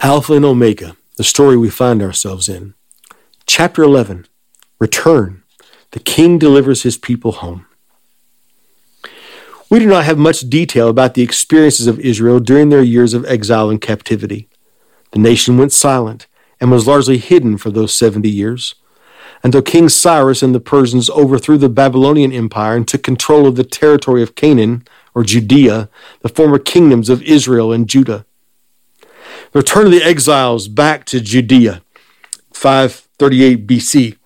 Alpha and Omega, the story we find ourselves in. Chapter 11 Return. The king delivers his people home. We do not have much detail about the experiences of Israel during their years of exile and captivity. The nation went silent and was largely hidden for those 70 years until King Cyrus and the Persians overthrew the Babylonian Empire and took control of the territory of Canaan, or Judea, the former kingdoms of Israel and Judah. The return of the exiles back to Judea, 538 BC.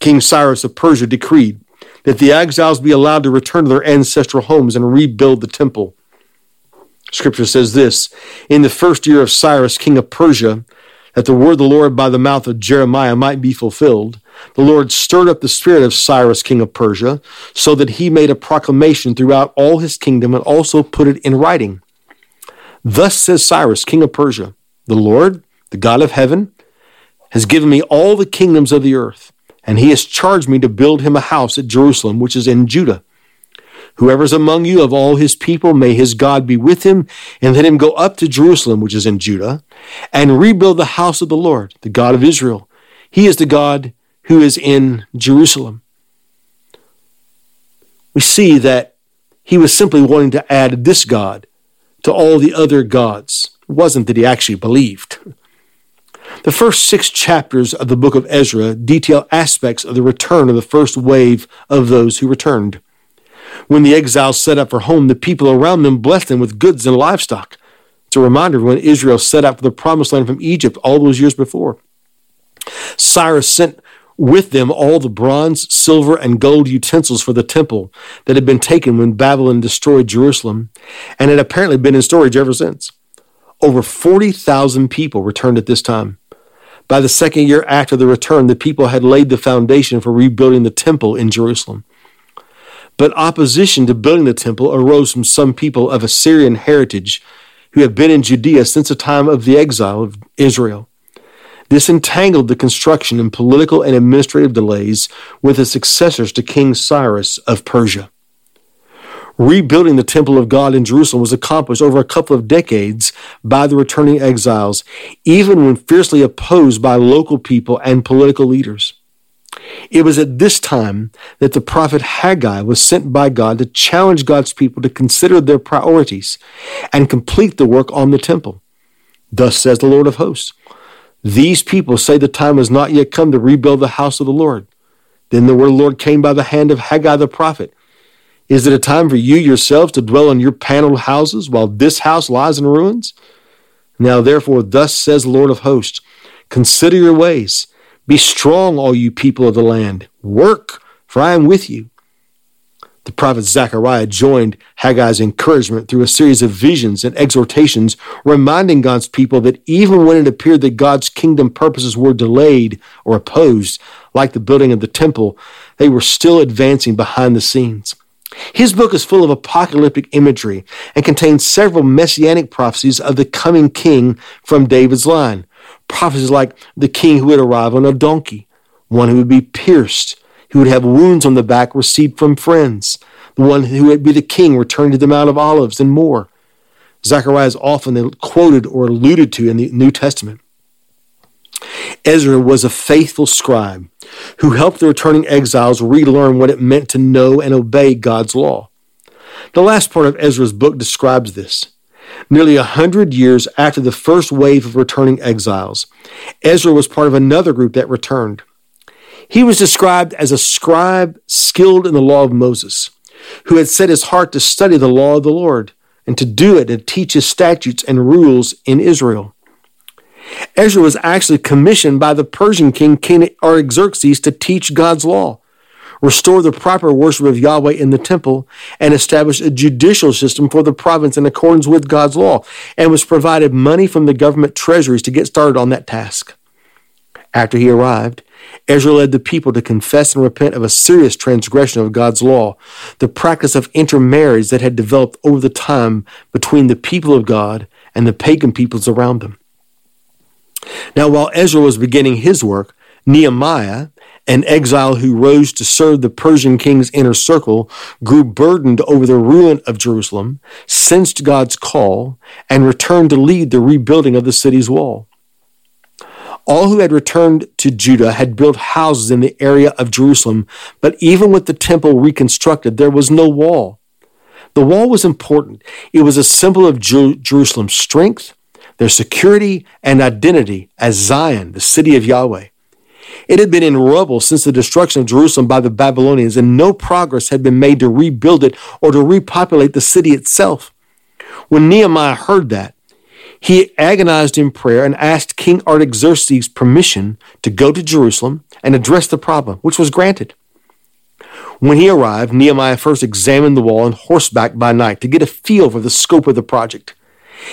King Cyrus of Persia decreed that the exiles be allowed to return to their ancestral homes and rebuild the temple. Scripture says this In the first year of Cyrus, king of Persia, that the word of the Lord by the mouth of Jeremiah might be fulfilled, the Lord stirred up the spirit of Cyrus, king of Persia, so that he made a proclamation throughout all his kingdom and also put it in writing. Thus says Cyrus, king of Persia, the Lord, the God of heaven, has given me all the kingdoms of the earth, and he has charged me to build him a house at Jerusalem, which is in Judah. Whoever is among you of all his people, may his God be with him, and let him go up to Jerusalem, which is in Judah, and rebuild the house of the Lord, the God of Israel. He is the God who is in Jerusalem. We see that he was simply wanting to add this God to all the other gods. It wasn't that he actually believed. The first six chapters of the book of Ezra detail aspects of the return of the first wave of those who returned. When the exiles set out for home, the people around them blessed them with goods and livestock. It's a reminder of when Israel set out for the promised land from Egypt all those years before. Cyrus sent with them all the bronze, silver, and gold utensils for the temple that had been taken when Babylon destroyed Jerusalem and had apparently been in storage ever since. Over 40,000 people returned at this time. By the second year after the return, the people had laid the foundation for rebuilding the temple in Jerusalem. But opposition to building the temple arose from some people of Assyrian heritage who have been in Judea since the time of the exile of Israel. This entangled the construction in political and administrative delays with the successors to King Cyrus of Persia. Rebuilding the temple of God in Jerusalem was accomplished over a couple of decades by the returning exiles, even when fiercely opposed by local people and political leaders. It was at this time that the prophet Haggai was sent by God to challenge God's people to consider their priorities and complete the work on the temple. Thus says the Lord of hosts These people say the time has not yet come to rebuild the house of the Lord. Then the word of the Lord came by the hand of Haggai the prophet. Is it a time for you yourselves to dwell in your paneled houses while this house lies in ruins? Now therefore, thus says the Lord of hosts Consider your ways be strong, all you people of the land. Work, for I am with you. The prophet Zechariah joined Haggai's encouragement through a series of visions and exhortations, reminding God's people that even when it appeared that God's kingdom purposes were delayed or opposed, like the building of the temple, they were still advancing behind the scenes. His book is full of apocalyptic imagery and contains several messianic prophecies of the coming king from David's line prophecies like the king who would arrive on a donkey, one who would be pierced, who would have wounds on the back received from friends, the one who would be the king returned to the Mount of Olives, and more. Zechariah is often quoted or alluded to in the New Testament. Ezra was a faithful scribe who helped the returning exiles relearn what it meant to know and obey God's law. The last part of Ezra's book describes this. Nearly a hundred years after the first wave of returning exiles, Ezra was part of another group that returned. He was described as a scribe skilled in the law of Moses, who had set his heart to study the law of the Lord and to do it and teach his statutes and rules in Israel. Ezra was actually commissioned by the Persian king King Artaxerxes to teach God's law restore the proper worship of Yahweh in the temple, and establish a judicial system for the province in accordance with God's law, and was provided money from the government treasuries to get started on that task. After he arrived, Ezra led the people to confess and repent of a serious transgression of God's law, the practice of intermarriage that had developed over the time between the people of God and the pagan peoples around them. Now, while Ezra was beginning his work, Nehemiah An exile who rose to serve the Persian king's inner circle grew burdened over the ruin of Jerusalem, sensed God's call, and returned to lead the rebuilding of the city's wall. All who had returned to Judah had built houses in the area of Jerusalem, but even with the temple reconstructed, there was no wall. The wall was important. It was a symbol of Jer- Jerusalem's strength, their security, and identity as Zion, the city of Yahweh. It had been in rubble since the destruction of Jerusalem by the Babylonians, and no progress had been made to rebuild it or to repopulate the city itself. When Nehemiah heard that, he agonized in prayer and asked King Artaxerxes permission to go to Jerusalem and address the problem, which was granted. When he arrived, Nehemiah first examined the wall on horseback by night to get a feel for the scope of the project.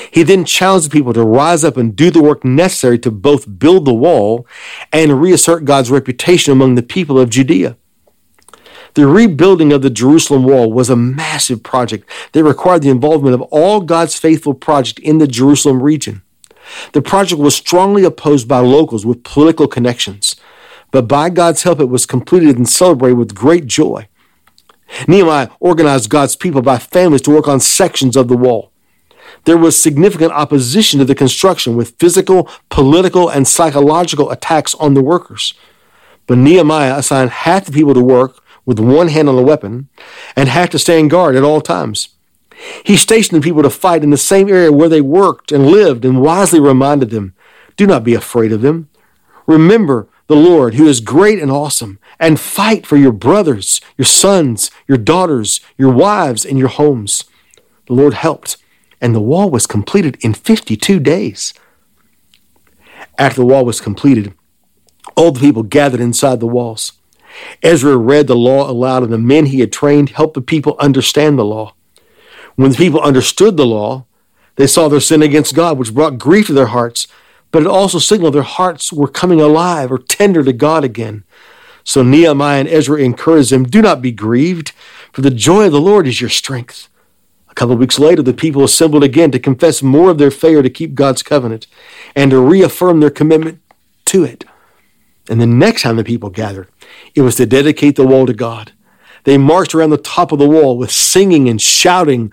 He then challenged the people to rise up and do the work necessary to both build the wall and reassert God's reputation among the people of Judea. The rebuilding of the Jerusalem wall was a massive project that required the involvement of all God's faithful project in the Jerusalem region. The project was strongly opposed by locals with political connections, but by God's help, it was completed and celebrated with great joy. Nehemiah organized God's people by families to work on sections of the wall. There was significant opposition to the construction with physical, political, and psychological attacks on the workers. But Nehemiah assigned half the people to work with one hand on the weapon and had to stand guard at all times. He stationed people to fight in the same area where they worked and lived and wisely reminded them, do not be afraid of them. Remember the Lord who is great and awesome and fight for your brothers, your sons, your daughters, your wives, and your homes. The Lord helped and the wall was completed in 52 days. After the wall was completed, all the people gathered inside the walls. Ezra read the law aloud, and the men he had trained helped the people understand the law. When the people understood the law, they saw their sin against God, which brought grief to their hearts, but it also signaled their hearts were coming alive or tender to God again. So Nehemiah and Ezra encouraged them do not be grieved, for the joy of the Lord is your strength. A couple of weeks later, the people assembled again to confess more of their failure to keep God's covenant and to reaffirm their commitment to it. And the next time the people gathered, it was to dedicate the wall to God. They marched around the top of the wall with singing and shouting,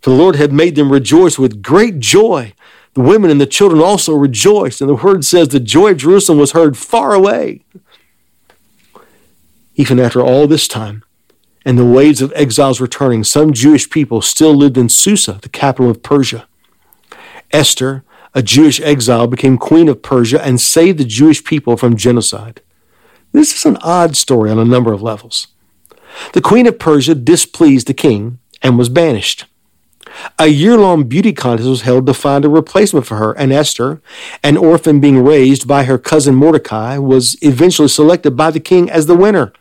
for the Lord had made them rejoice with great joy. The women and the children also rejoiced, and the word says the joy of Jerusalem was heard far away. Even after all this time, and the waves of exiles returning, some Jewish people still lived in Susa, the capital of Persia. Esther, a Jewish exile, became queen of Persia and saved the Jewish people from genocide. This is an odd story on a number of levels. The queen of Persia displeased the king and was banished. A year long beauty contest was held to find a replacement for her, and Esther, an orphan being raised by her cousin Mordecai, was eventually selected by the king as the winner.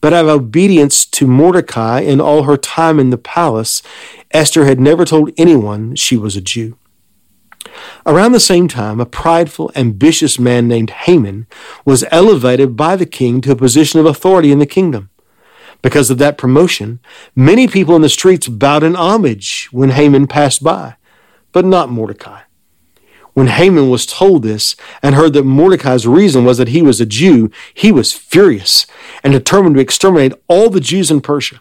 But out of obedience to Mordecai in all her time in the palace, Esther had never told anyone she was a Jew. Around the same time, a prideful, ambitious man named Haman was elevated by the king to a position of authority in the kingdom. Because of that promotion, many people in the streets bowed in homage when Haman passed by, but not Mordecai. When Haman was told this and heard that Mordecai's reason was that he was a Jew, he was furious and determined to exterminate all the Jews in Persia.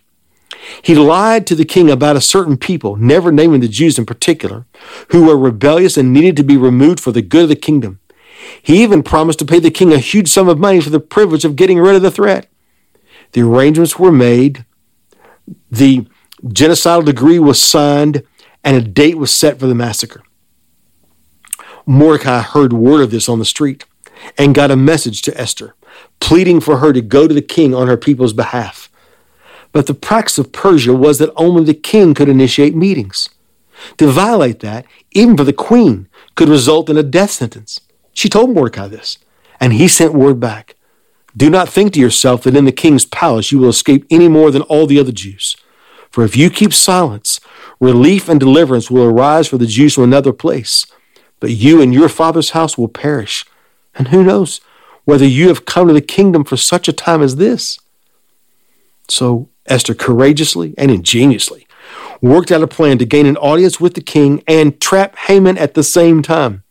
He lied to the king about a certain people, never naming the Jews in particular, who were rebellious and needed to be removed for the good of the kingdom. He even promised to pay the king a huge sum of money for the privilege of getting rid of the threat. The arrangements were made, the genocidal decree was signed, and a date was set for the massacre. Mordecai heard word of this on the street and got a message to Esther, pleading for her to go to the king on her people's behalf. But the practice of Persia was that only the king could initiate meetings. To violate that, even for the queen, could result in a death sentence. She told Mordecai this, and he sent word back Do not think to yourself that in the king's palace you will escape any more than all the other Jews. For if you keep silence, relief and deliverance will arise for the Jews from another place but you and your father's house will perish. And who knows whether you have come to the kingdom for such a time as this? So Esther courageously and ingeniously worked out a plan to gain an audience with the king and trap Haman at the same time.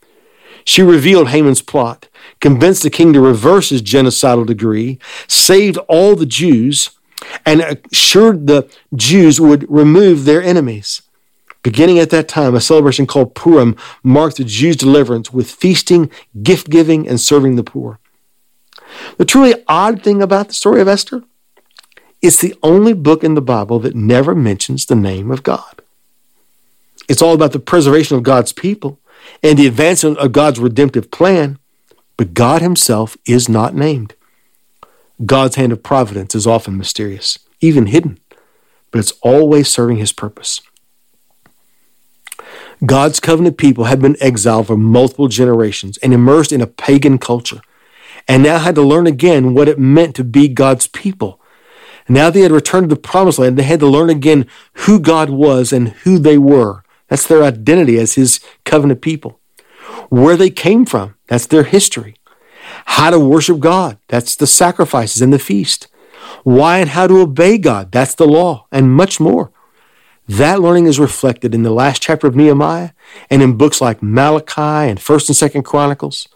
She revealed Haman's plot, convinced the king to reverse his genocidal decree, saved all the Jews, and assured the Jews would remove their enemies. Beginning at that time, a celebration called Purim marked the Jews' deliverance with feasting, gift giving, and serving the poor. The truly odd thing about the story of Esther, it's the only book in the Bible that never mentions the name of God. It's all about the preservation of God's people and the advancement of God's redemptive plan, but God Himself is not named. God's hand of providence is often mysterious, even hidden, but it's always serving His purpose. God's covenant people had been exiled for multiple generations and immersed in a pagan culture, and now had to learn again what it meant to be God's people. Now they had returned to the promised land, they had to learn again who God was and who they were. That's their identity as his covenant people. Where they came from, that's their history. How to worship God, that's the sacrifices and the feast. Why and how to obey God, that's the law, and much more. That learning is reflected in the last chapter of Nehemiah and in books like Malachi and 1st and 2nd Chronicles.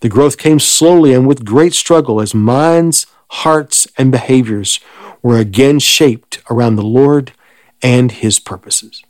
The growth came slowly and with great struggle as minds, hearts, and behaviors were again shaped around the Lord and his purposes.